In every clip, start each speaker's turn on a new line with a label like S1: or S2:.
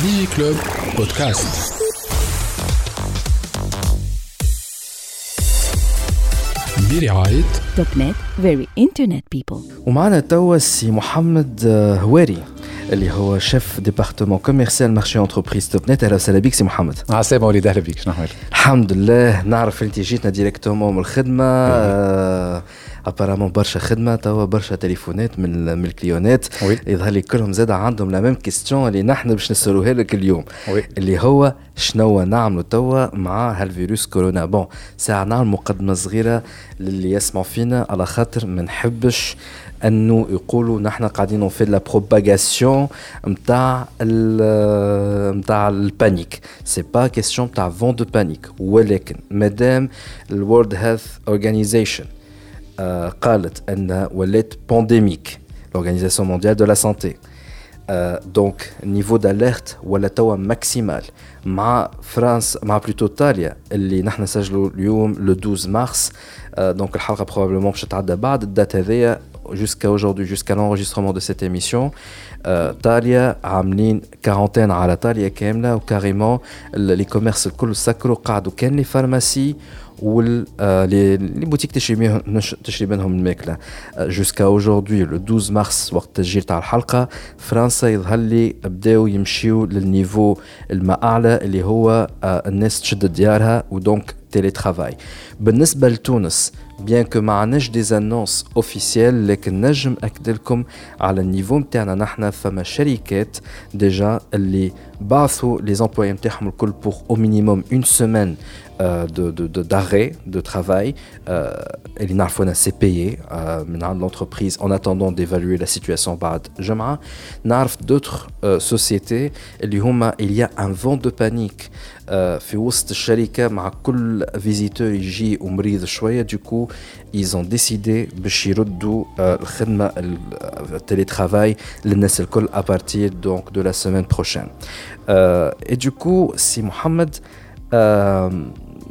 S1: Digi Club Podcast. برعاية
S2: توب نت فيري انترنت بيبل
S3: ومعنا توا السي محمد آه، هواري. اللي هو شيف ديبارتمون كوميرسيال مارشي انتربريز توب نت أهلا وسهلا بك سي محمد.
S4: عسلامة وليد أهلا بيك شنو احوالك؟
S3: الحمد لله. نعرف انت جيتنا ديريكتومون من الخدمة. آه ابارامون برشا خدمة توا برشا تليفونات من من الكليونات. يظهر لي كلهم زاد عندهم لا ميم كيستيون اللي نحن باش نسالوها لك اليوم.
S4: وي.
S3: اللي هو شنو نعملوا توا مع هالفيروس كورونا. بون ساعة نعمل مقدمة صغيرة للي يسمعوا فينا على خاطر ما نحبش انه يقولوا نحن قاعدين في لا بروباغاسيون نتاع نتاع البانيك سي با كيستيون نتاع فون دو بانيك ولكن مادام الورد هيلث اورجانيزيشن قالت ان ولات بانديميك l'organisation mondiale de la santé دونك نيفو داليرت ولا توا ماكسيمال مع فرنسا مع بلوتو ايطاليا اللي نحن نسجلوا اليوم لو 12 مارس دونك الحلقه بروبابلمون باش تتعدى بعد الدات هذيا jusqu'à aujourd'hui jusqu'à l'enregistrement de cette émission ايطاليا عاملين كارونتين على ايطاليا كامله وكاريمون لي كوميرس الكل سكروا قعدوا كان لي فارماسي وال آه، لي لي بوتيك تشري منهم نش- تشري منهم الماكله جوسكا اوجوردي لو 12 مارس وقت التسجيل تاع الحلقه فرنسا يظهر لي بداو يمشيو للنيفو الما اعلى اللي هو آه، الناس تشد ديارها ودونك تيلي ترافاي بالنسبه لتونس بيان كو ما عندناش دي انونس اوفيسيال لكن نجم اكد لكم على النيفو نتاعنا نحن فما شركات ديجا اللي بعثوا لي زامبلوي نتاعهم الكل بور او مينيموم اون سيمين de, de, de- d'arrêt de travail euh, اللي نعرفوا انا سي بيي من عند l'entreprise en attendant d'évaluer la situation بعد جمعة نعرف d'autres euh, sociétés اللي هما il y a un vent de panique euh, في وسط الشركة مع كل فيزيتور يجي ومريض شوية دوكو ils ont décidé باش يردوا euh, الخدمة التيلي ترافاي للناس الكل à partir donc de la semaine prochaine euh, et du coup سي محمد آه،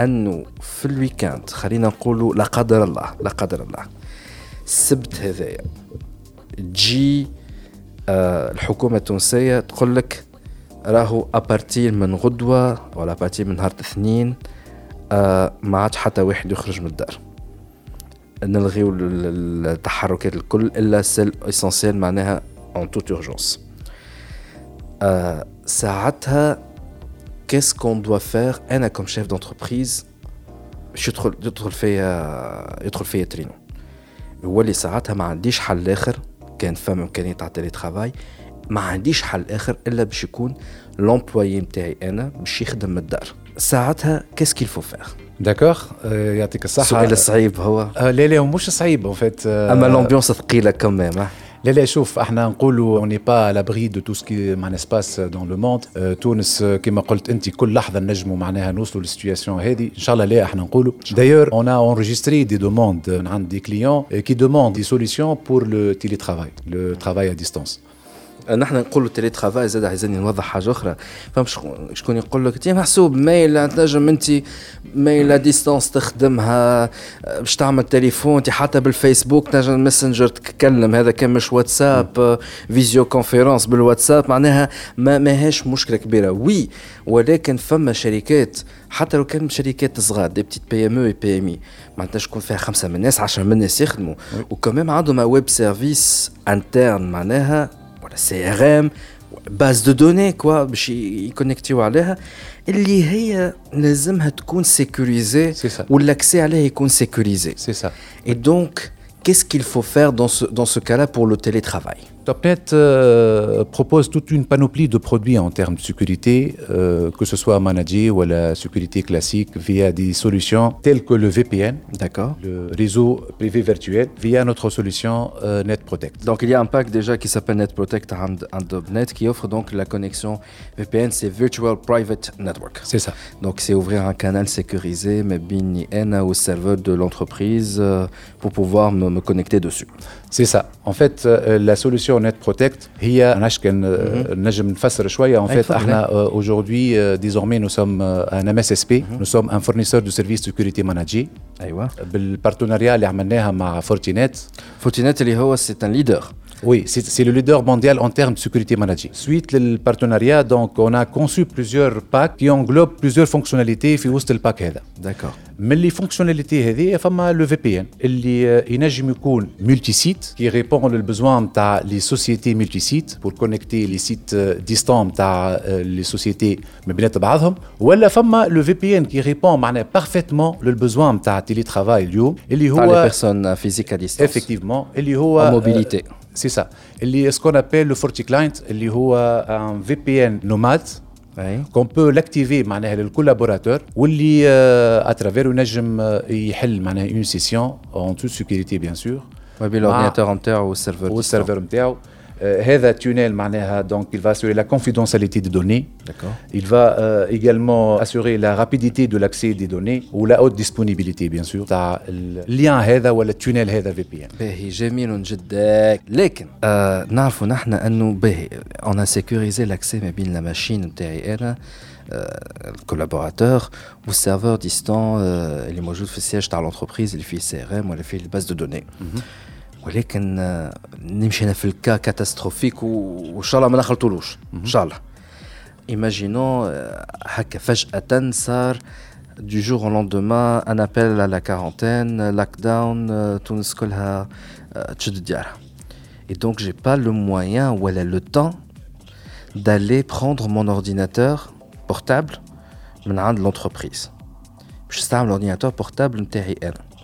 S3: انه في الويكاند خلينا نقولوا لا قدر الله لا قدر الله. السبت هذايا. تجي آه الحكومة التونسية تقول لك راهو ابارتير من غدوة ولا ابارتير من نهار الاثنين آه ما عادش حتى واحد يخرج من الدار. نلغيو ال- ال- التحركات الكل إلا سيل اسونسيال معناها اون توت اورجونس ساعتها qu'est-ce qu'on doit faire أنا كوم شيف دونتربريز باش يدخل يدخل فيا يدخل فيا ترينو هو اللي ساعتها ما عنديش حل اخر كان فما امكانيه تاع تيلي ترافاي ما عنديش حل اخر الا باش يكون لومبلويي نتاعي أنا باش يخدم من الدار ساعتها كيس كيل فو فير
S4: داكوغ يعطيك الصحة
S3: السؤال الصعيب هو
S4: لا لا مش صعيب فيت
S3: اما لومبيونس ثقيله كمان
S4: لا لا شوف إحنا نقولوا اون با لابري دو تو سكي معناها سباس دون لو موند تونس كما قلت انت كل لحظه نجموا معناها نوصلوا للسيتياسيون هذه ان شاء الله لا إحنا نقولوا دايور اون ا انregistré دي دوموند عند دي كليون كي دوموند دي سوليسيون بور لو تيلي ترافاي لو ترافاي ا ديستانس
S3: نحن نقولوا تيلي ترافاي زاد عايزين نوضح حاجة أخرى. فهم شكون- يقول لك أنت محسوب ميل تنجم أنت ميل ديستانس تخدمها باش تعمل تليفون أنت حتى بالفيسبوك تنجم ماسنجر تتكلم. هذا كان مش واتساب فيديو كونفيرنس بالواتساب معناها ما ماهيش مشكلة كبيرة. وي ولكن فما شركات حتى لو كان شركات صغار دي بتيت بي ام أو بي ام اي معناتها شكون فيها خمسة من الناس عشرة من الناس يخدموا. وكمان عندهم ويب سيرفيس انترن معناها ولا سي ار ام باز دو دوني كوا باش يكونكتيو عليها اللي هي لازمها تكون سيكوريزي
S4: C'est ça.
S3: والاكسي عليها يكون سيكوريزي
S4: سي سا
S3: Et donc, qu'est-ce qu'il faut faire dans ce, dans ce cas-là pour le télétravail
S4: Topnet euh, propose toute une panoplie de produits en termes de sécurité, euh, que ce soit managé ou la sécurité classique via des solutions telles que le VPN,
S3: D'accord.
S4: le réseau privé virtuel, via notre solution euh, NetProtect.
S3: Donc il y a un pack déjà qui s'appelle NetProtect Net qui offre donc la connexion VPN, c'est Virtual Private Network.
S4: C'est ça.
S3: Donc c'est ouvrir un canal sécurisé, mais bini au serveur de l'entreprise euh, pour pouvoir me, me connecter dessus.
S4: C'est ça. En fait, euh, la solution NetProtect, هي علاش كان euh, نجم نفسر شوية. En
S3: أي
S4: fait,
S3: تفضل.
S4: احنا euh, aujourd'hui, euh, désormais, nous sommes euh, un MSSP. Nous sommes un fournisseur de services de sécurité managés.
S3: ايوه
S4: بالبارتنريا اللي عملناها مع فورتينيت
S3: فورتينيت اللي هو c'est un leader.
S4: Oui, c'est c'est le leader mondial en termes de sécurité managée. Suite le partenariat, donc on a conçu plusieurs packs qui englobent plusieurs fonctionnalités في وسط الباك هذا.
S3: D'accord.
S4: من les fonctionnalités هذه فما le VPN اللي آه، ينجم يكون multi site qui répond للبزوان نتاع les sociétés multi sites pour connecter les sites euh, distants نتاع آه، les sociétés ما بينات بعضهم ولا فما le VPN qui répond معناها parfaitement للبزوان نتاع التيلي اليوم اللي
S3: Par les
S4: هو
S3: personnes euh, physiques à distance.
S4: effectivement اللي هو
S3: En mobilité.
S4: euh, c'est ça اللي ce qu'on appelle le Forti Client اللي هو un VPN nomade
S3: Oui.
S4: qu'on peut l'activer معناها للكولابوراتور واللي euh, à travers ينجم euh, يحل معناها une session en toute sécurité bien sûr
S3: ما بين l'ordinateur نتاعو والسيرفر
S4: والسيرفر نتاعو آه، هذا tunnel معناها donc il va assurer la confidentialité des données
S3: D'accord.
S4: il va euh, également assurer la rapidité de l'accès des données ou la haute disponibilité bien sûr تاع اللين هذا ولا التونيل هذا VPN
S3: باهي جميل جدا لكن آه نعرفوا نحن انه باهي اون سيكوريزي لاكسي ما بين لا ماشين نتاعي انا آه الكولابوراتور والسيرفور ديستون آه اللي موجود في السياج تاع لونتربريز اللي فيه سي ار ام ولا فيه الباز دو دوني ولكن آه نمشي انا في الكا كاتاستروفيك وان شاء الله ما نخلطولوش ان شاء الله ايماجينون هكا فجأة صار du jour au lendemain un appel à la quarantaine, lockdown, euh, تونس كلها euh, تشد ديارها. Et donc j'ai pas le moyen ou elle a le temps d'aller prendre mon ordinateur portable من عند l'entreprise. باش نستعمل l'ordinateur portable نتاعي انا.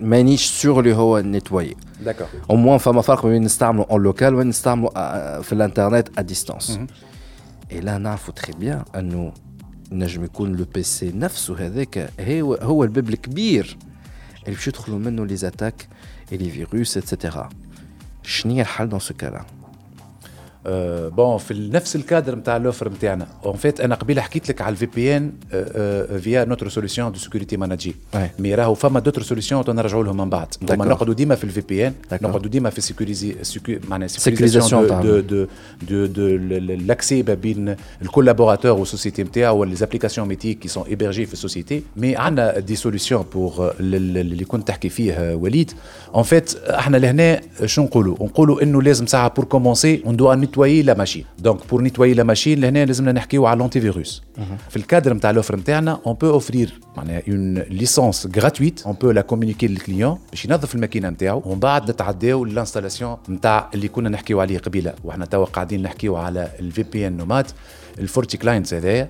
S3: مانيش سور اللي هو نيتوايي
S4: d'accord
S3: au moins فما فرق بين نستعملوا اون لوكال وين نستعملوا آه، في الانترنت ا ديستانس اي لا نعرفوا تري بيان انه نجم يكون لو بي سي نفسه هذاك هو هو الباب الكبير اللي باش يدخلوا منه لي زاتاك اي لي فيروس اتسيتيرا شنو هي الحل دون سو كالا
S4: آه، بون في نفس الكادر نتاع الأوفر نتاعنا اون فيت أنا قبيلة حكيت لك على الفي بي ان فيا نوتر سوليسيون دو سيكوريتي ماناجي. مي راهو فما دوتر سوليسيون نرجعوا لهم من بعد. هما نقعدوا ديما في الفي بي ان. نقعدوا ديما في سيكوريزي معناها سيكوريزاسيون. دو دو دو دو لاكسي ما بين الكولابوراتور والسوسيتي نتاعو ولا لي ابليكاسيون ميتي كي سون هيبرجي في السوسيتي مي عندنا دي سوليسيون بور اللي كنت تحكي فيه آه، وليد اون فيت إحنا لهنا شو نقولوا نقولوا إنه لازم ساعة بور كومونسي اون دو نيتوايي لا ماشين. دونك بور نيتوايي لا ماشين لهنا لازمنا نحكيو على لونتي فيروس في الكادر نتاع الأوفر نتاعنا اون بو اوفرير معناها اون ليسونس غراتويت اون بو لا كومونيكي للكليون باش ينظف الماكينة نتاعو. ومن بعد نتعداو للانستالاسيون نتاع اللي كنا نحكيو عليه قبيلة. وإحنا توا قاعدين نحكيو على الفي بي ان نوماد الفورتي كلاينتس هذايا.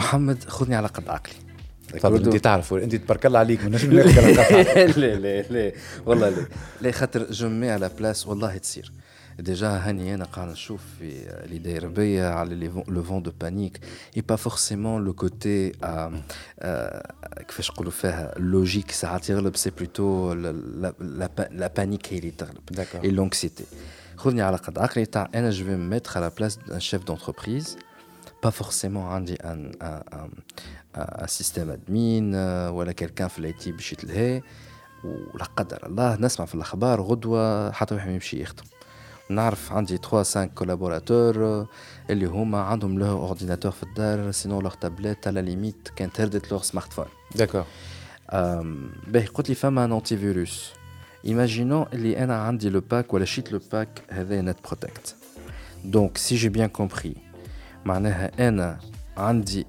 S3: سي محمد خذني على قد عقلي
S4: تفضل انت تعرف انت تبارك الله عليك ما نجم نحكي على قطعة.
S3: لا لا لا والله لا لا خاطر جو مي على بلاس والله تصير ديجا هاني انا قاعد نشوف في اللي داير بيا على لو فون دو بانيك اي با فورسيمون لو كوتي كيفاش نقولوا فيها لوجيك ساعات يغلب سي بلوتو لا بانيك هي اللي تغلب
S4: D'accord.
S3: pas forcément عندي un, un, un, un système admin euh, ولا quelqu'un في الاي تي باش يتلهي ولا قدر الله نسمع في الاخبار غدوه حتى واحد ما يمشي يخدم نعرف عندي 3 5 كولابوراتور اللي هما عندهم له اورديناتور في الدار سينو لوغ تابلت على ليميت كان تردت لوغ سمارت فون
S4: داكور
S3: باهي قلت لي فما ان انتي فيروس ايماجينون اللي انا عندي لو باك ولا شيت لو باك هذا نت بروتكت دونك سي جي بيان كومبري معناها انا عندي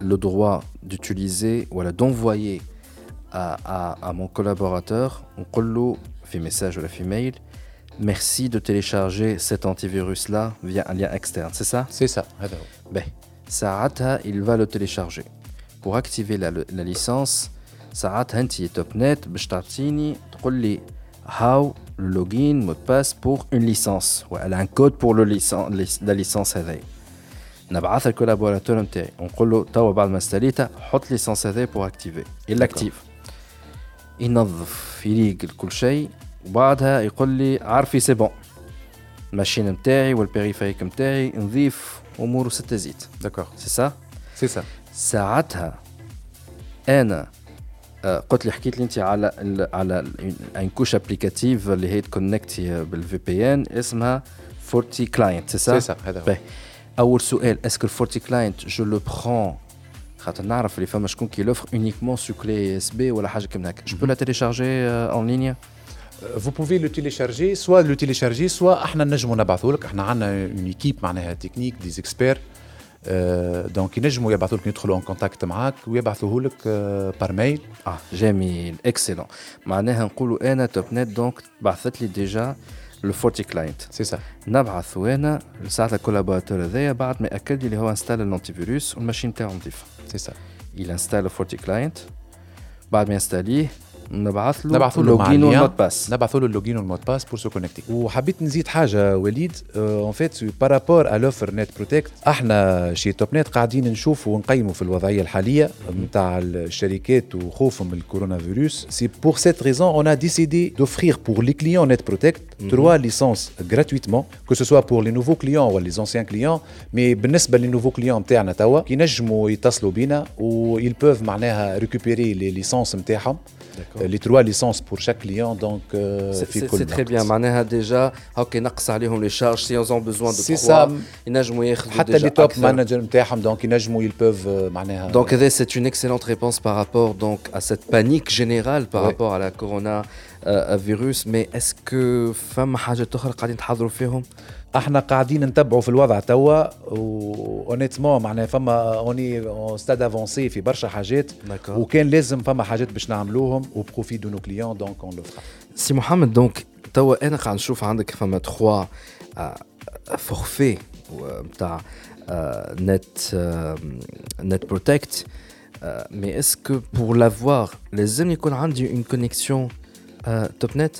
S3: le droit d'utiliser ou d'envoyer à, à, à mon collaborateur on له في message ou في mail merci de télécharger cet antivirus là via un lien externe c'est ça
S4: c'est ça هذا هو
S3: ben ساعتها il va le télécharger pour activer la, la licence ساعتها انت توب نت باش تعطيني تقول لي how le login mot de passe pour une licence elle a un code pour le licence la licence هذايا نبعث الكولابوراتور نتاعي ونقول له توا بعد ما استليتها حط ليسونس هذا بور اكتيفي الاكتيف ينظف يليق كل شيء. وبعدها يقول لي عارفي سي بون الماشين نتاعي والبيريفيريك نتاعي نظيف اموره ستة زيت
S4: داكور
S3: سي سا
S4: سي سا
S3: ساعتها أنا آه، قلت لي حكيت لي أنت على ال على ان كوش ابليكاتيف اللي هي تكونكتي بالفي بي ان اسمها فورتي كلاينت سي سا
S4: سي سا هذا هو.
S3: باهي اول سؤال اسكو الفورتي كلاينت جو لو برون خاطر نعرف اللي فما شكون كي لوفر اونيكمون سو كلي اس بي ولا حاجه كيما هكا جو بو لا تيليشارجي اون لينيا
S4: vous pouvez le télécharger soit le télécharger soit احنا نجموا نبعثوا لك احنا عندنا اون ايكيب معناها تكنيك دي اكسبير دونك ينجموا يبعثوا لك يدخلوا ان كونتاكت معاك ويبعثوه لك بار ميل
S3: اه جميل اكسلون معناها نقولوا انا توب نت دونك بعثت لي ديجا لو فورتي كلاينت.
S4: سي سا
S3: نبعث وأنا ساعة الكولابوراتور هذايا بعد ما يأكد لي اللي هو انستال الانتي فيروس والماشين تاعو نظيفه
S4: سي سا
S3: installe le FortiClient كلاينت. بعد ما ينستاليه نبعث له
S4: نبعثوا له مع
S3: لوجين
S4: اللين
S3: والمود باس
S4: نبعثوا له اللوجين والمود باس بور سو كونكتي وحبيت نزيد حاجة وليد اون فيت بارابور ا لوفر نت بروتكت إحنا شي توب نت قاعدين نشوفوا ونقيموا في الوضعية الحالية نتاع الشركات وخوفهم من الكورونا فيروس. سي بور سيت ريزون اون ا ديسيدي دوفرير بور لي كليون نت بروتكت تروا ليسونس gratuitement que ce soit pour les nouveaux clients ou les anciens clients. Mais بالنسبة لي nouveaux clients نتاعنا توا كي نجموا يتصلوا بينا و ils peuvent معناها récupérer les licences نتاعهم les trois licences pour chaque client donc euh, في كل
S3: سي تري بيان
S4: وقت.
S3: معناها ديجا هاكا ينقص عليهم لي شارج سي اون بوزوان دو
S4: سي
S3: تخوا
S4: سا.
S3: ينجموا ياخذوا
S4: حتى
S3: déjà
S4: les top
S3: أكثر.
S4: managers نتاعهم دونك ينجموا ils peuvent euh, معناها
S3: Donc Ede, c'est une excellente réponse par rapport donc à cette panique générale par
S4: Ouais.
S3: rapport à la corona euh, virus. Mais est-ce que فما حاجة أخرى قاعدين تحضروا فيهم؟
S4: إحنا قاعدين نتبعوا في الوضع توا اونيتمون معناها فما اوني اون ستاد افونسي في برشا حاجات. وكان لازم فما حاجات باش نعملوهم وبروفي دو نو كليون دونك اون لو
S3: سي محمد دونك توا أنا قاعد نشوف عندك فما تخوا فورفي نتاع نت نت بروتكت مي اسكو بور لافوار لازم يكون عندي اون كونيكسيون توب نت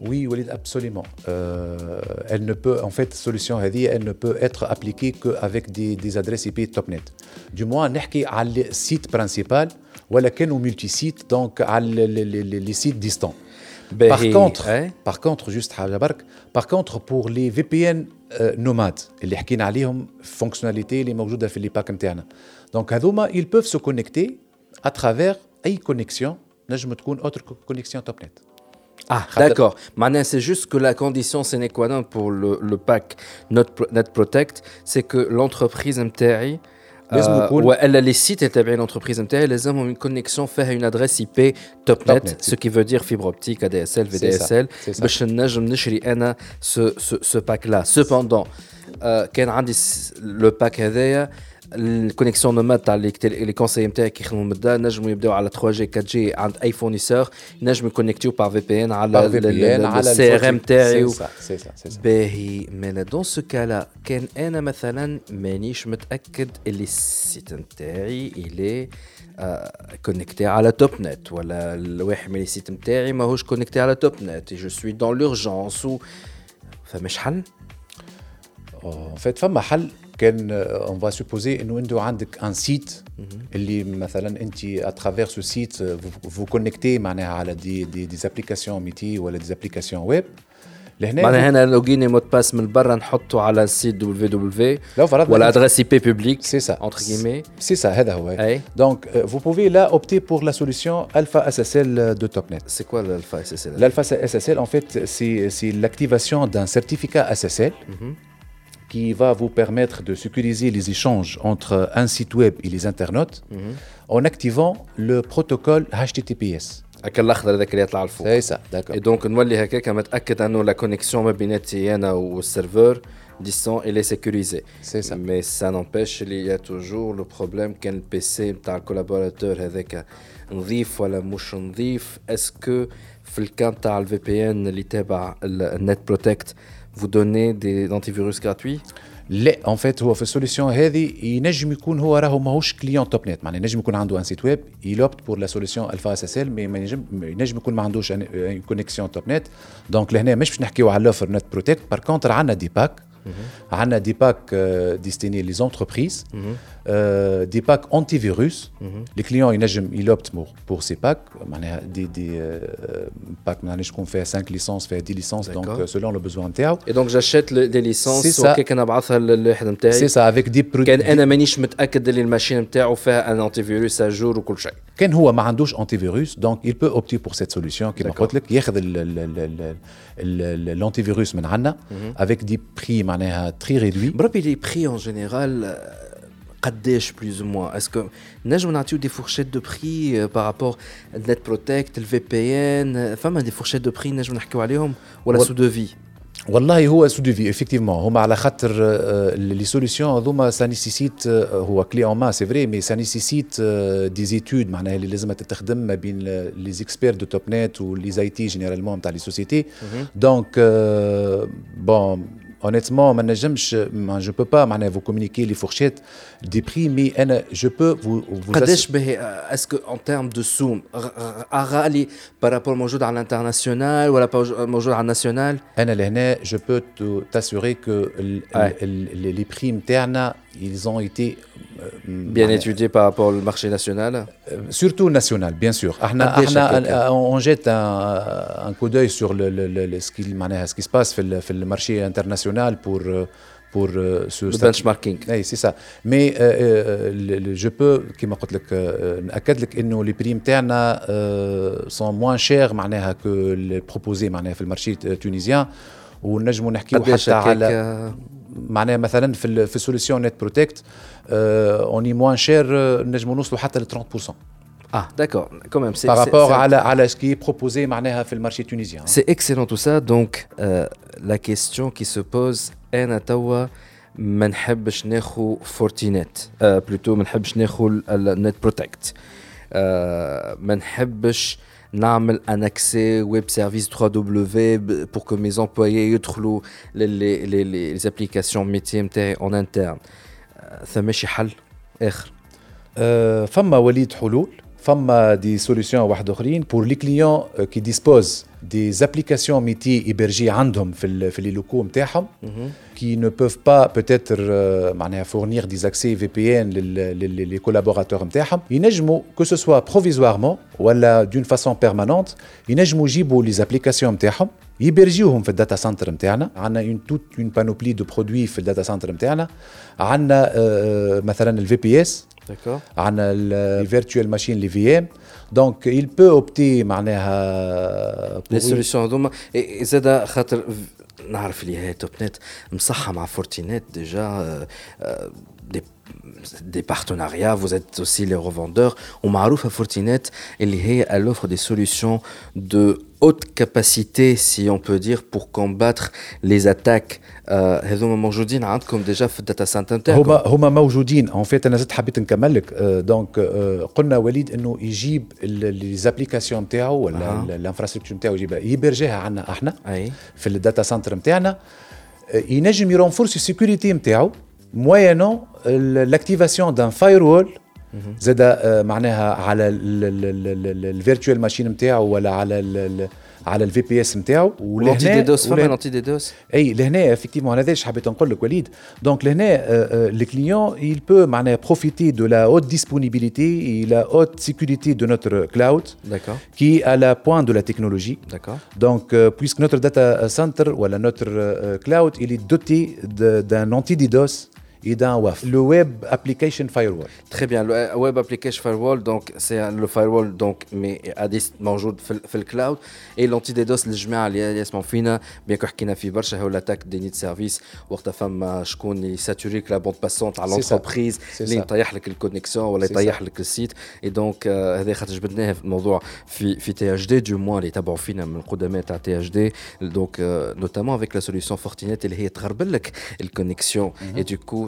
S4: Oui, Walid, absolument. Euh, elle ne peut, en fait, solution هذه, elle ne peut être appliquée qu'avec des, des adresses IP TopNet. Du moins, نحكي على السيت برانسيبال ولا كانوا ملتي سيت دونك على les sites distants. Par contre, par contre, juste حاجة برك, par contre, pour les VPN euh, nomades اللي حكينا عليهم fonctionnalité اللي موجودة في لي باك نتاعنا. دونك هذوما ils peuvent se connecter à travers أي connexion نجم تكون autre connexion TopNet.
S3: Ah, d'accord. Maintenant, c'est juste que la condition sine qua non pour le, le pack Net Protect, c'est que l'entreprise MTI,
S4: euh, elle
S3: a les sites et bien l'entreprise MTI, les hommes ont une connexion faire une adresse IP TopNet, ce qui veut dire fibre optique, ADSL, VDSL. Ce, ce, pack-là. Cependant, euh, le pack الكونيكسيون نوماد تاع لي كونساي نتاعي كي يخدموا من الدار نجموا يبداو على 3 جي 4 جي عند اي فورنيسور ينجموا يكونيكتيو بار في بي ان على السي ار ام تاعي. باهي. مالا دون سو كالا كان أنا مثلا مانيش متأكد اللي السيت نتاعي الي كونكتي على توب نت ولا الواحد من السيت نتاعي ماهوش كونكتي على توب نت جو سوي دون لورجونس و فمش حل
S4: En fait, فما حل. كان اون فا سوبوزي انه انت عندك ان سيت اللي مثلا انت اترافير سو سيت فو كونكتي معناها على دي دي دي ابليكاسيون ميتي ولا دي ابليكاسيون ويب لهنا
S3: معناها هنا لوجين مود باس من برا نحطه على السيت دبليو دبليو
S4: لو فرضنا
S3: ولا ادريس اي بي بوبليك
S4: C'est ça.
S3: entre guillemets
S4: C'est ça, هذا هو.
S3: أي.
S4: Donc, euh, vous pouvez là opter pour la solution Alpha SSL de Topnet.
S3: c'est quoi l'alpha SSL
S4: L'Alpha SSL, en fait, c'est c'est l'activation d'un certificat SSL qui va vous permettre de sécuriser les échanges entre un site web et les internautes en activant le protocole HTTPS.
S3: هكا الاخضر هذاك اللي يطلع الفوق
S4: C'est ça, d'accord.
S3: Et donc نولي هكاك متاكد انه لا كونيكسيون ما بيناتي انا والسيرفور distant elle est sécurisée.
S4: C'est ça.
S3: Mais ça n'empêche qu'il y a toujours le problème qu'un PC نتاع الكولابوراتور هذاك نظيف ولا مش نظيف اسكو في الكان تاع الفي بي ان اللي تابع النت بروتكت vous donnez des antivirus gratuits
S4: لا ان فيت هو في السوليسيون هذه ينجم يكون هو راهو ماهوش كليون توب نت معناها ينجم يكون عنده ان سيت ويب يلوبت بور لا سوليسيون الفا اس اس ال مي ما ينجم ينجم يكون ما عندوش ان كونيكسيون توب نت دونك لهنا مش باش نحكيو على لوفر نت بروتكت بار كونتر عندنا دي باك عندنا دي باك ديستيني لي زونتربريز دي باك انتي فيروس لي كليون ينجم يلوبت بور سي باك معناها دي دي باك ما نعرفش يكون فيها 5 ليسونس فيها 10 ليسونس
S3: D'accord.
S4: دونك سولون لو بوزوان نتاعو
S3: Et donc j'achète le- des licences
S4: C'est ça.
S3: وكيك نبعثها للواحد نتاعي
S4: سي سا افيك دي برو
S3: كان انا مانيش متاكد اللي الماشين نتاعو فيها ان انتي فيروس اجور وكل شيء
S4: كان هو ما عندوش انتي فيروس دونك il peut opter pour cette solution كما
S3: D'accord.
S4: قلت لك ياخذ الانتي فيروس من عندنا avec des prix معناها très réduits
S3: بربي لي بري اون جينيرال قداش بلوز او موان اسكو نجم نعطيو دي فورشيت دو بري بارابور النت بروتكت الفي بي ان فما دي فورشيت دو بري نجم نحكيو عليهم ولا
S4: و-
S3: سو دو في
S4: والله هو سو دو في افكتيفمون هما على خاطر لي سوليسيون هذوما سا نيسيسيت هو كلي اون ما سي فري مي سا نيسيسيت دي زيتود معناها اللي لازم تخدم ما بين لي زيكسبير دو توب نت ولي زاي تي جينيرالمون نتاع لي سوسيتي دونك بون honnêtement, je ne peux pas vous communiquer les fourchettes des prix, mais je peux vous. vous
S3: euh, Est-ce qu'en termes de soum, par rapport au à l'international ou à la
S4: euh, national? Je peux t'assurer que les prix internes ils ont été euh,
S3: bien
S4: euh,
S3: étudiés par rapport au marché national?
S4: Euh, surtout national, bien sûr.
S3: Ah,
S4: on jette un, coup d'œil sur ce, qui, se passe sur le marché international pour, ce
S3: benchmarking.
S4: c'est ça. Mais je peux, comme je les prix sont moins chers que les proposés sur le marché tunisien. بروبوزي ونجموا نحكيو حتى على معناها مثلا في ال- في السوليسيون نت بروتكت اوني موان شير نجموا نوصلوا حتى ل 30%
S3: آه داكور quand même c'est
S4: par
S3: c'est-
S4: rapport
S3: c'est-
S4: على على ce qui est proposé معناها في المارشي تونيزيان
S3: C'est excellent tout ça. Donc, euh, la question qui se pose, أنا توا ما نحبش ناخو فورتينيت آه بلوتو ما نحبش ناخو النت بروتكت ما نحبش نعمل ان اكسي ويب سيرفيس 3 دبليو pour que mes employés يدخلوا les, les, applications métiers نتاعي interne. آه، ثم شي حل اخر
S4: فما وليد حلول فما دي سوليسيون واحد اخرين بور لي كليون كي ديسبوز دي زابليكاسيون ميتي ايبرجي عندهم في في لي لوكو نتاعهم كي ne peuvent pas peut-être euh, معناها fournir des accès VPN لي كولابوراتور نتاعهم ينجموا كو سو سوا بروفيزوارمون ولا دون فاسون بيرمانونت ينجموا يجيبوا لي زابليكاسيون نتاعهم يبرجيوهم في الداتا سنتر نتاعنا عندنا اون توت اون بانوبلي دو برودوي في الداتا سنتر نتاعنا عندنا euh, مثلا الفي بي اس
S3: داكور
S4: عندنا الفيرتوال ماشين لي في ام دونك il peut opter معناها
S3: لي
S4: pour-
S3: سوليسيون هذوما إيه، زاد خاطر نعرف اللي هي توب نت مصحة مع فورتينيت ديجا دي des partenariats, vous êtes aussi les revendeurs. ومعروفة فورتينيت اللي هي elle offre des solutions de haute capacité si on peut dire pour combattre les attaques آه، هذوما موجودين عندكم ديجا في الداتا سنتر نتاعكم
S4: هما هما موجودين اون فيت انا زدت حبيت نكمل لك آه، دونك آه، قلنا وليد انه يجيب لي زابليكاسيون نتاعو ولا
S3: أها.
S4: الانفراستركتور نتاعو يجيبها يبرجيها عندنا احنا
S3: اي
S4: في الداتا سنتر نتاعنا آه، ينجم يرونفورسي السيكوريتي نتاعو موينون لاكتيفاسيون دان فاير وول زاد آه، معناها على الفيرتوال ماشين نتاعو ولا على ال- ال- على الفي بي اس نتاعو
S3: ولانتي دي دوس فما لانتي دي دوس
S4: اي لهنا افكتيفمون هذا حبيت نقول لك وليد دونك لهنا لو كليون il peut معناها profiter de la haute disponibilité et la haute sécurité de notre cloud
S3: D'accord.
S4: qui est à la pointe de la technologie
S3: D'accord.
S4: donc euh, puisque notre data center ou notre euh, cloud il est doté d'un anti-DDoS et d'un WAF, le Web Application Firewall.
S3: Très bien, le Web Application Firewall, donc c'est le firewall donc mais à des موجود في, في الكلاود et l'anti-DDoS الجماعه اللي يسمعوا فينا bien que حكينا في برشا هو لاتاك دي نيت سيرفيس وقتها فما شكون اللي ساتوريك لا بوند باسونت على لونتربريز اللي يطيح لك الكونيكسيون ولا يطيح لك السيت اي دونك هذا خاطر جبدناه في الموضوع في في تي اش دي دو موان اللي يتبعوا فينا من القدماء تاع تي اش دي دونك نوتامون افيك لا سوليسيون فورتينيت اللي هي تغربل لك الكونيكسيون اي دو كو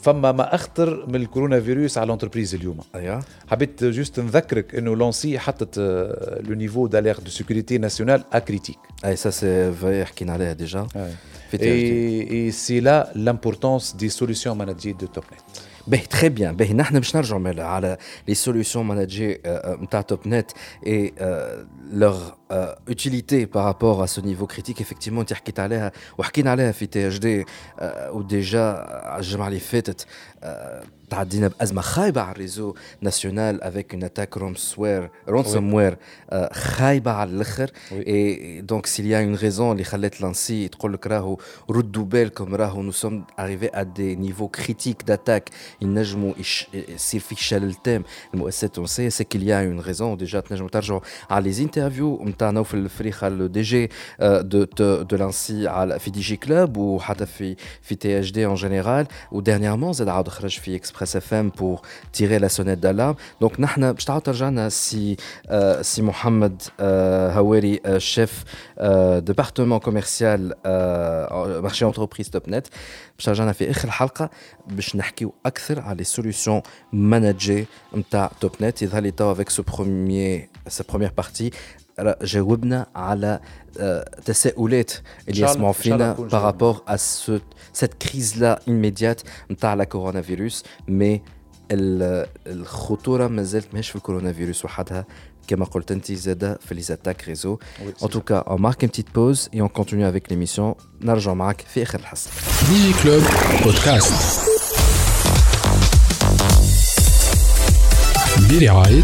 S4: فما ما أخطر من الكورونا فيروس على الانتربريز اليوم.
S3: أيوه.
S4: حبيت جوست نذكرك إنه لونسي حطت لو نيفو دالير دو سيكوريتي ناسيونال ا كريتيك
S3: أي سا سي حكينا عليها ديجا
S4: أي. سي لا لامبورتونس دي سوليسيون ماناجي دو توب نت
S3: باهي تخي بيان باهي نحن باش نرجعوا على لي سوليوشن ماناجي نتاع توب نت اي لور utilité par rapport à ce niveau critique effectivement انت حكيت عليها وحكينا عليها في تي اش دي وديجا الجمعه اللي فاتت تعدينا بازمه خايبه على الريزو ناسيونال افيك اون اتاك رومسوير رونسوموير خايبه على الاخر اي دونك سيل يا اون ريزون اللي خلات لانسي تقول لك راهو ردوا بالكم راهو نو سوم اريفي ا دي نيفو كريتيك داتاك ينجموا يصير في شلل تام المؤسسات التونسيه سي كيل يا اون ريزون ديجا تنجموا ترجعوا على لي زانترفيو نتاع نوفل الفريخه لو دي جي دو دو لانسي على في دي جي كلوب وحتى في في تي اش دي ان جينيرال وديرنييرمون زاد عاود خرج في اكسبريس Presse FM pour tirer la sonnette d'alarme. Donc, نحن باش تعاود ترجعنا سي سي محمد هواري chef département commercial marché entreprise توب نت باش ترجعنا في اخر الحلقه باش نحكيو اكثر على لي سوليوشن مانجي نتاع توب نت يظهر لي تو افيك سو بروميير سا بروميير بارتي جاوبنا على تساؤلات اللي يسمعوا فينا بارابور ا cette crise-là immédiate نتاع لا كورونا فيروس مي الخطوره مازالت ماهيش في الكورونا فيروس وحدها كما قلت انت زاد في لي زاتاك ريزو ان توكا اون مارك ان بتيت بوز اي اون كونتينيو افيك ليميسيون نرجع معك في اخر الحصه
S1: دي جي كلوب بودكاست برعايه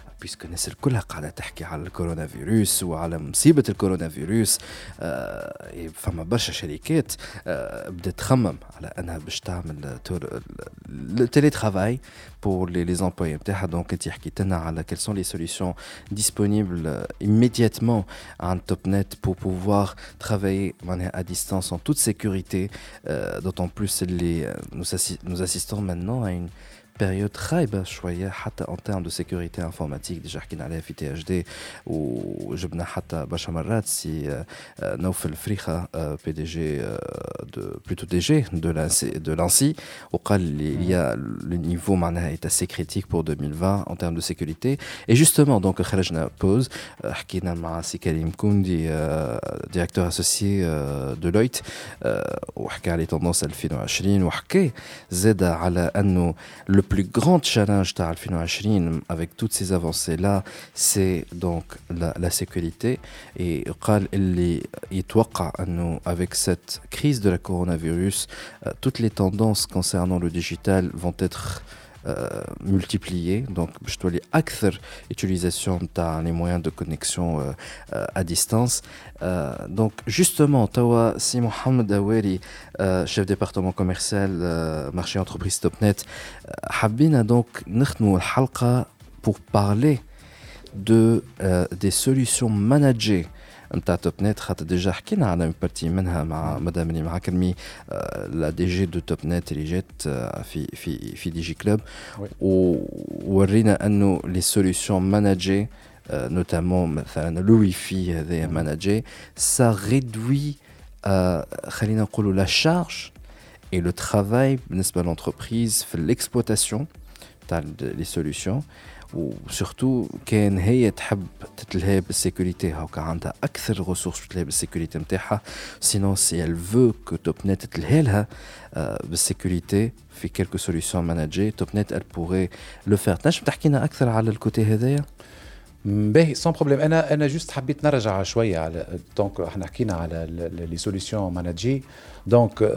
S3: بيسكو الناس الكلها قاعده تحكي على الكورونا فيروس وعلى مصيبه الكورونا فيروس آه فما برشا شركات آه بدات تخمم على انها باش تعمل تيلي ترافاي pour les, les employés نتاعها دونك انت حكيت لنا على quelles sont les solutions disponibles immédiatement à TopNet pour pouvoir travailler à distance en toute sécurité euh, d'autant plus les nous, assi nous assistons maintenant à une période خايبه شويه حتى en termes de sécurité informatique ديجا حكينا عليها في تي اش دي وجبنا حتى برشا مرات سي نوفل فريخه بي دي جي دو بلوتو دي جي دو لانسي دو لانسي وقال il y a le niveau معناها est assez critique pour 2020 en termes de sécurité et justement donc خرجنا بوز حكينا مع سي كريم كوندي ديريكتور اسوسيي دولويت وحكى على توندونس 2020 وحكى زاد على انه le plus grand challenge avec toutes ces avancées-là, c'est donc la, la sécurité. Et avec cette crise de la coronavirus, euh, toutes les tendances concernant le digital vont être... Euh, multiplié. Donc, je dois les acteurs utilisation as les moyens de connexion euh, euh, à distance. donc, justement, Tawa, si Mohamed Aweri, chef département commercial marché entreprise TopNet, Habina donc, nous, pour parler de des solutions managées نتاع توب نت خاطر ديجا حكينا على اون بارتي منها مع مدام اللي معاك المي لا دي جي دو توب نت اللي جات في في في دي جي كلوب وورينا انه لي سوليسيون ماناجي نوتامون مثلا لو واي في هذايا ماناجي سا ريدوي خلينا نقولوا لا شارج et le travail بالنسبه لونتربريز في l'exploitation تاع لي سوليوشن وسورتو كان هي تحب تتلهي بالسيكوريتي هاكا عندها أكثر ريسورس تتلهي بالسيكوريتي نتاعها سينون سي ال فو كو توب نت تتلهي لها بالسيكوريتي في كيلكو سوليوشن ماناجي توب نت ال بوغي لو فير تنجم تحكي لنا أكثر على الكوتي هذايا؟
S4: باهي سون بروبليم انا انا جوست حبيت نرجع شويه على دونك احنا حكينا على لي سوليسيون ماناجي دونك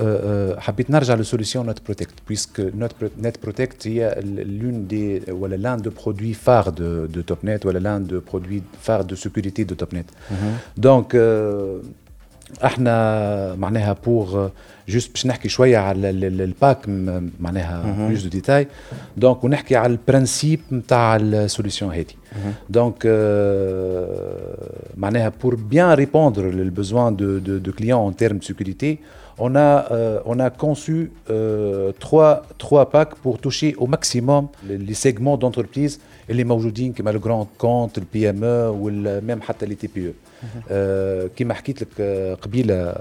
S4: حبيت نرجع لسوليسيون نوت بروتكت بويسك نوت نت بروتكت هي لون دي ولا لان دو برودوي فار دو دو توب نت ولا لان دو برودوي فار دو سيكوريتي دو توب نت دونك احنا معناها بور جوست باش نحكي شويه على الباك معناها بلوس دو ديتاي دونك ونحكي على البرانسيب نتاع السوليسيون هذه دونك معناها بور بيان ريبوندر للبوزوان دو دو دو كليون ان تيرم دو سيكوريتي on a, euh, on a conçu euh, trois, trois packs pour toucher au maximum les, les segments d'entreprise اللي موجودين كما الجراند كونت البي ام او ميم حتى لي تي بي او كما حكيت لك قبيله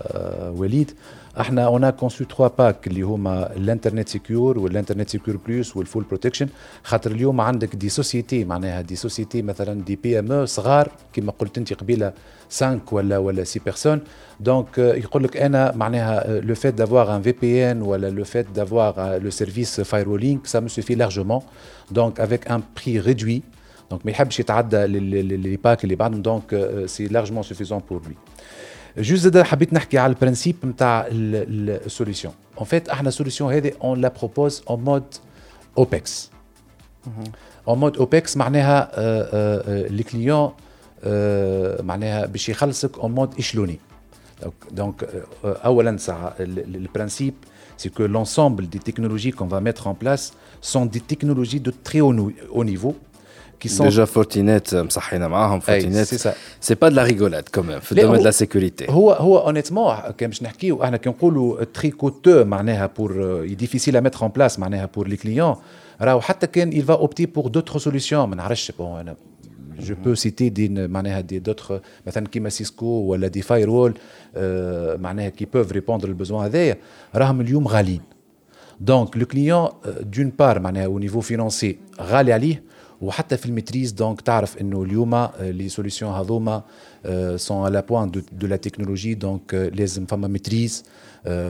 S4: وليد إحنا اون كونسو تخوا باك اللي هما الانترنت سيكيور والانترنت سيكيور بلس والفول بروتكشن خاطر اليوم عندك دي سوسيتي معناها دي سوسيتي مثلا دي بي ام أو صغار كما قلت أنت قبيلة 5 ولا ولا 6 بيرسون دونك يقول لك أنا معناها لو فيت دافوار ان في بي ان ولا لو فيت دافوار لو سيرفيس فايرولينغ سا مو سوفي لارجومون دونك افيك ان بري ريدوي دونك ما يحبش يتعدى لي باك اللي بعدهم. دونك سي لارجمون سوفيزون بور لوي جوست زاد حبيت نحكي على البرانسيب نتاع السوليسيون اون فيت احنا السوليسيون هذه اون لا بروبوز اون مود اوبكس اون مود اوبكس معناها لي كليون معناها باش يخلصك اون مود اشلوني دونك اولا ساعه البرانسيب c'est que l'ensemble des technologies qu'on va mettre en place sont des technologies de très haut, haut niveau
S3: qui sont déjà Fortinet مصحينا معاهم Fortinet c'est ça c'est pas de la rigolade quand même في الدومين de la sécurité
S4: هو هو honnêtement كان باش نحكيو احنا كي نقولوا تري كوتو معناها بور ديفيسيل ا ميتر ان بلاس معناها بور لي كليون راهو حتى كان il va opter pour d'autres solutions ما نعرفش بون انا جو بو سيتي دي معناها دي دوتر مثلا كيما سيسكو ولا دي فاير وول معناها كي بوف ريبوندر البوزوان هذايا راهم اليوم غاليين دونك لو كليون دون بار معناها او نيفو فينونسي غالي عليه وحتى في الميتريز دونك تعرف انه اليوم لي سوليسيون هذوما سون على بوان دو لا تكنولوجي دونك لازم فما ميتريز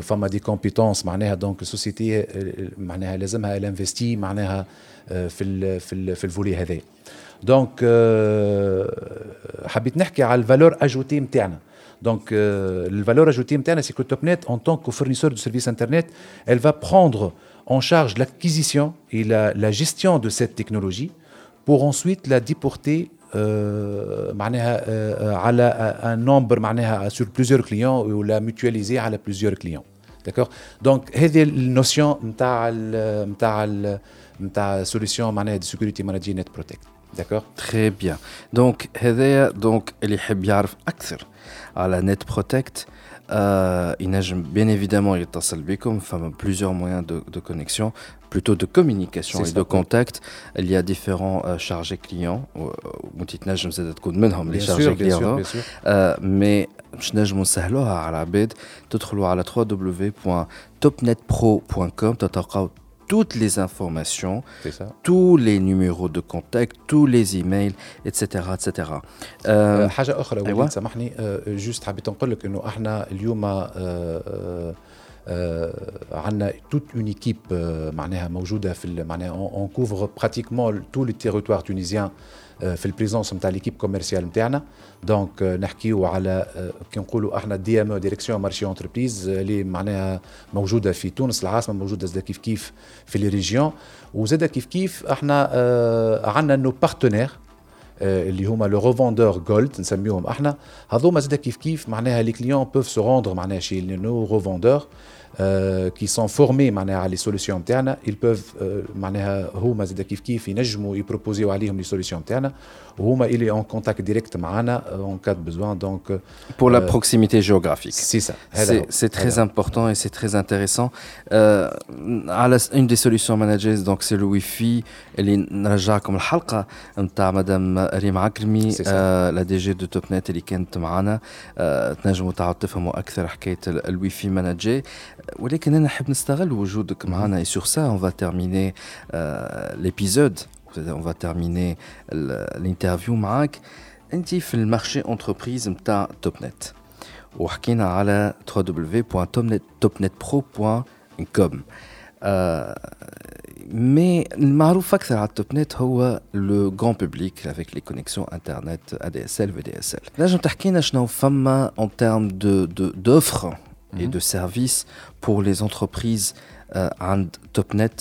S4: فما دي كومبيتونس معناها دونك السوسيتي معناها لازمها الانفستي معناها في ال في ال في الفولي هذايا دونك حبيت نحكي على الفالور اجوتي نتاعنا Donc, euh, le valeur ajoutée, c'est que TopNet, en tant que fournisseur de services Internet, elle va prendre en charge l'acquisition et la, la, gestion de cette technologie pour ensuite la déporter euh, à un nombre sur plusieurs clients ou la mutualiser à plusieurs clients. D'accord Donc, c'est la notion de la solution de sécurité maladie Net Protect. D'accord
S3: Très bien. Donc, هذايا donc اللي يحب يعرف أكثر على Net Protect Euh, Inaj, bien évidemment, il est un salbécom, enfin, plusieurs moyens de, connexion, plutôt de communication et de contact. Il y a différents euh, chargés clients. Mon titre, Inaj, je d'être connu, mais les chargés clients. Hein. Euh, mais je n'ai jamais salué à la bête. Tout le à la www.topnetpro.com. Tu as toutes les informations, tous les numéros de contact, tous les emails, etc. etc.
S4: أه حاجة أخرى وليد أيوة. سامحني أه جوست حبيت نقول لك إنه إحنا اليوم أه أه عندنا توت اون ايكيب معناها موجوده في معناها اون كوفر براتيكمون تو لي تيريتوار تونيزيان في البريزونس نتاع ليكيب كوميرسيال نتاعنا دونك نحكيو على كي نقولوا إحنا دي ام ديريكسيون مارشي انتربريز اللي معناها موجودة في تونس العاصمة موجودة زاد كيف كيف في لي ريجيون. وزاد كيف كيف إحنا عندنا نو بارتنير اللي هما لو ريفوندور جولد نسميهم إحنا. هذوما زاد كيف كيف معناها لي كليون بوف سو روندر معناها شي نو ريفوندور كي سون فورمي معناها على لي سوليسيون نتاعنا ils peuvent معناها هما زاد كيف كيف ينجموا يبروبوزيو عليهم لي سوليسيون نتاعنا وهما اللي اون كونتاكت ديريكت معانا اون كات بوزوان دونك
S3: pour la proximité géographique.
S4: c'est ça.
S3: C'est très important et c'est très intéressant. Euh, على une des solutions managers donc c'est le wifi اللي نرجعكم الحلقة نتاع مدام ريم عكرمي لا دي جي دو توب نت اللي كانت معانا تنجموا تعاودوا تفهموا أكثر حكايه الوي الويفي مانجر ولكن انا نحب نستغل وجودك معنا et sur ça on va terminer euh, l'épisode on va terminer l'interview معاك انت في المارشي انتربريز نتاع توب نت وحكينا على www.topnetpro.com مي المعروف اكثر على التوب نت هو لو غران بوبليك افيك لي كونيكسيون انترنت ADSL VDSL نجم تحكي لنا شنو فما en termes de d'offres et de services pour les entreprises عند توب نت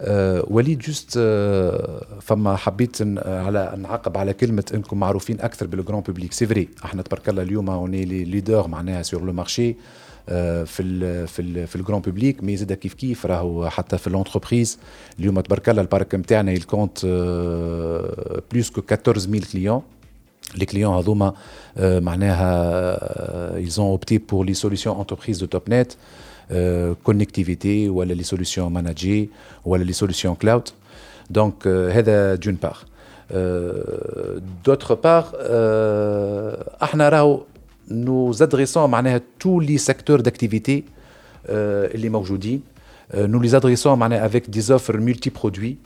S4: أه وليد جوست أه فما حبيت على نعقب على كلمه انكم معروفين اكثر بالجران بوبليك سي فري احنا تبارك الله اليوم اوني لي ليدر معناها سور لو مارشي في ال في ال في الجران بوبليك مي زاد كيف كيف راهو حتى في لونتربريز اليوم تبارك الله البارك نتاعنا يلكونت بلوس كو 14000 كليون les clients Hadouma, euh, euh, ils ont opté pour les solutions entreprises de TopNet, euh, connectivité, ou les solutions managées, ou les solutions cloud. Donc, euh, d'une part. Euh, d'autre part, nous adressons à tous les secteurs d'activité, les Maujoudi. nous les adressons avec des offres multiproduits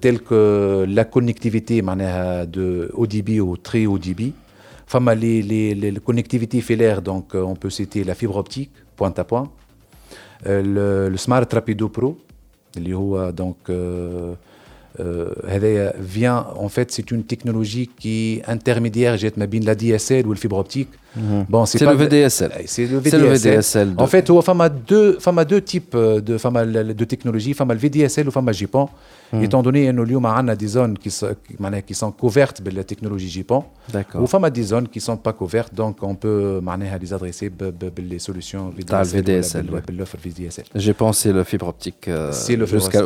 S4: telles que la connectivité de haut débit ou très haut débit. Enfin, les, les, les, connectivités filaires, donc on peut citer la fibre optique, point à point, euh, le, Smart Rapido Pro, donc euh, euh, vient, en fait, c'est une technologie qui est intermédiaire, j'ai la DSL ou la fibre optique.
S3: Mhm. Bon, c'est le VDSL.
S4: C'est le VDSL. En fait, il y a deux, deux types de, de technologies. Y a le VDSL ou le JPON. Mm. étant donné que nous avons des zones qui sont, qui sont couvertes par la technologie JPON, ou il des zones qui ne sont pas couvertes, donc on peut les adresser par les solutions
S3: VDSL.
S4: VDSL.
S3: JPON, c'est le fibre optique euh,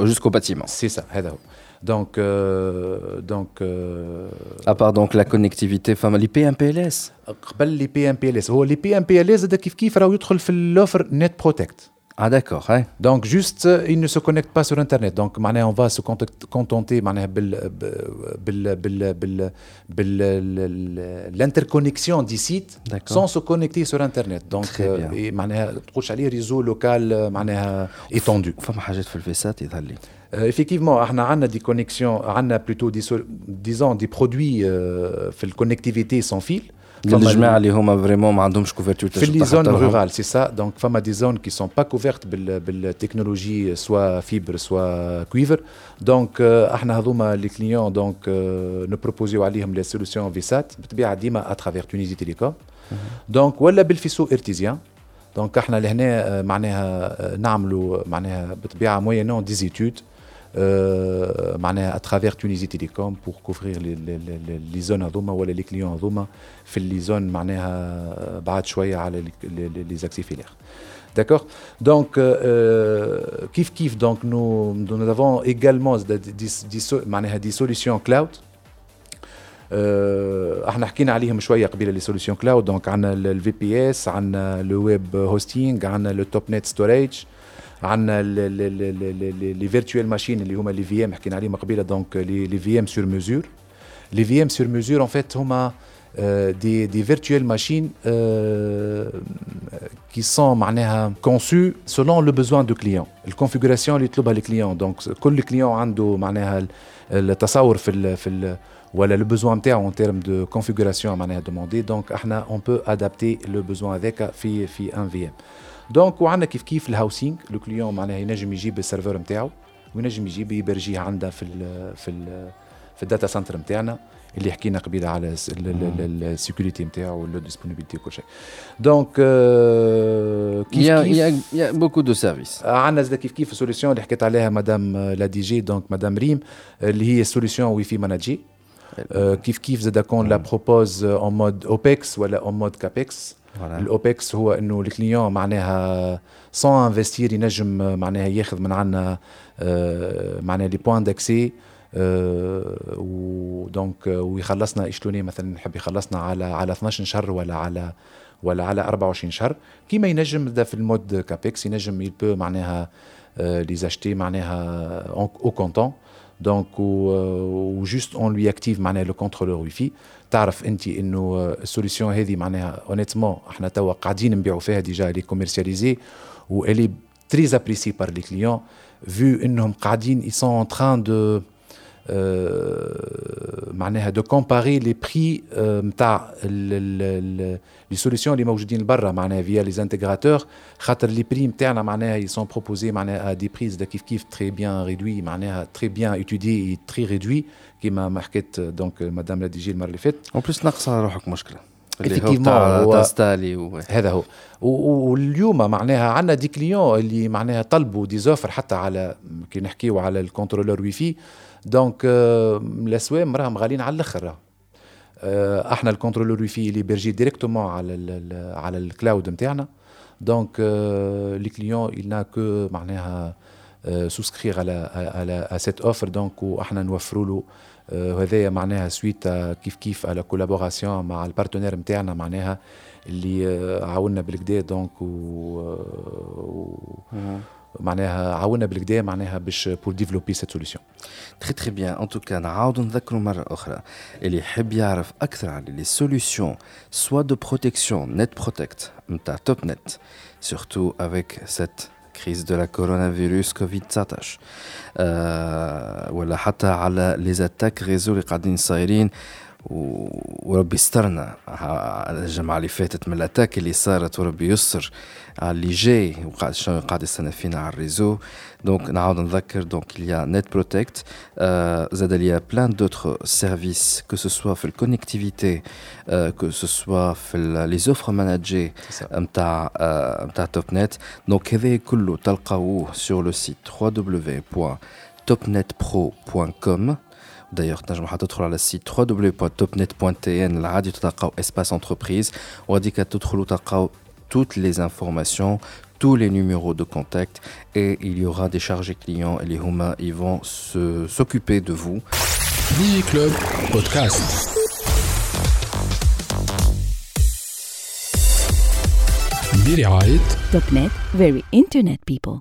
S3: jusqu'au bâtiment.
S4: C'est ça. Donc, euh, donc euh,
S3: à part donc la connectivité, les PMPLS.
S4: Les PMPLS. Les PMPLS, كيف كيف راهو يدخل في l'offre Net Protect.
S3: Ah d'accord, ouais.
S4: Donc juste, euh, il ne se connecte pas sur Internet. Donc on va se contenter l'interconnexion des sites sans se connecter sur Internet. Donc تخش عليه réseau local معناها étendu.
S3: فما حاجات في الفيسات يظهر
S4: Effectivement, on a des connexions, on a plutôt des, disons, des produits euh, في connectivité sans fil.
S3: الجماعه اللي هما فريمون ما عندهمش كوفرتور
S4: في لي زون رورال سي سا دونك فما دي زون كي سون با كوفرت بالتكنولوجي سوا فيبر سوا كويفر دونك احنا هذوما لي كليون دونك نبروبوزيو عليهم لي سوليسيون فيسات بالطبيعه ديما اترافير تونيزي تيليكوم دونك ولا بالفيسو ارتيزيان دونك احنا لهنا معناها نعملوا معناها بالطبيعه موينون دي زيتود معناها à travers Tunisie Télécom pour couvrir les, les, les, les zones هذوما ولا les clients هذوما في les zones معناها بعد شويه على les accès filaires. D'accord Donc, euh, kif kif, donc nous, nous avons également des, des, des solutions cloud. احنا حكينا عليهم شويه قبيله لي سوليسيون كلاود دونك عندنا الفي بي اس عندنا لو ويب هوستينغ عندنا لو توب نت ستوريج عندنا لي فيرتوال ماشين اللي هما لي في ام حكينا عليهم قبيله دونك لي في ام سور ميزور لي في ام سور ميزور ان فيت هما دي دي فيرتوال ماشين qui sont معناها conçus selon le besoin du client الكونفيغوراسيون اللي يطلبها الكليون دونك كل كليون عنده معناها التصور في ال في ال ولا لو بوزوان نتاعو en termes de configuration معناها demandé donc احنا on peut adapter le besoin هذاك في في ان في ام دونك وعندنا كيف كيف الهاوسينج لو كليون معناها ينجم يجيب السيرفر نتاعو وينجم يجيب يبرجيه عندنا في ال في ال في الداتا سنتر نتاعنا اللي حكينا قبيلة على السيكوريتي نتاعو والديسبونيبيليتي ديسبونيبيليتي وكل شيء. دونك
S3: كيف كيف؟ يا بوكو دو سيرفيس
S4: عندنا زاد كيف كيف السوليسيون اللي حكيت عليها مدام لا دي جي دونك مدام ريم اللي هي سوليسيون وي في ماناجي كيف كيف زاد كون لا بروبوز اون مود اوبكس ولا اون مود كابكس الاوبكس هو إنه الكليون معناها سون انفستير ينجم معناها ياخذ من عندنا معناها لي بوان داكسي ودونك ويخلصنا اشلوني مثلا نحب يخلصنا على على 12 شهر ولا على ولا على 24 شهر. كيما ينجم ده في المود كابكس ينجم يلبو معناها لي زاشتي معناها أو كونتون دونك وجوست اون لوي اكتيف معناها لو كونترولور وي في تعرف أنت إنه السوليسيون هذه معناها اونيتمون إحنا توا قاعدين نبيعوا فيها ديجا لي كوميرسياليزي و الي تري ابريسي بار لي كليون فيو إنهم قاعدين اي سون ان تران دو معناها دو كومباري لي بري نتاع لي سوليسيون اللي موجودين برا معناها فيا لي انتيغراتور خاطر لي بري نتاعنا معناها يي سون بروبوزي معناها دي بريز كيف كيف تري بيان ريدوي معناها تري بيان اتودي تري ريدوي كيما ما حكيت دونك مدام لا دي جي المرة اللي فاتت.
S3: اون بليس نقص على روحك مشكلة.
S4: هو هذا هو. واليوم معناها عندنا دي كليون اللي معناها طلبوا دي زوفر حتى على كي نحكيو على الكونترولور وي في دونك الاسوام راهم غاليين على الآخر إحنا الكونترولور وي في اللي بيرجي ديريكتومون على ال على الكلاود نتاعنا دونك لي كليون n'a que معناها سوسكريغ على على سيت اوفر دونك وإحنا نوفروا له وهذايا معناها سويت كيف كيف على كولابوراسيون مع البارتنير نتاعنا معناها اللي عاوننا بالكدا دونك و معناها عاونا بالكدا معناها باش بور ديفلوبي سيت سوليسيون
S3: تري تري بيان ان توكا نعاودو نذكروا مرة أخرى. اللي يحب يعرف أكثر على لي سوليسيون سوا دو بروتيكسيون نت بروتكت نتاع توب نت سورتو افيك سيت crise de la coronavirus Covid-19. euh, ولا حتى على لي زاتاك ريزو اللي قاعدين صايرين وربي يسترنا الجمعة اللي فاتت من الاتاك اللي صارت وربي يستر على اللي جاي وقاعد شنو قاعد يستنى فينا على الريزو دونك نعاود نذكر دونك il نت بروتكت زاد il بلان دوتر سيرفيس كو سو سوا في الكونيكتيفيتي كو سو سوا في لي زوفر ماناجي نتاع نتاع توب نت دونك هذا كله تلقاوه سور لو سيت www.topnetpro.com D'ailleurs, تنجم تدخل على السيت www.topnet.tn العادي تلقاو espace entreprise وغاديك تدخلوا تلقاو toutes les informations tous les numéros de contact et il y aura des chargés clients et les Huma ils vont s'occuper de vous.
S1: Club Podcast.
S2: Topnet, very internet people.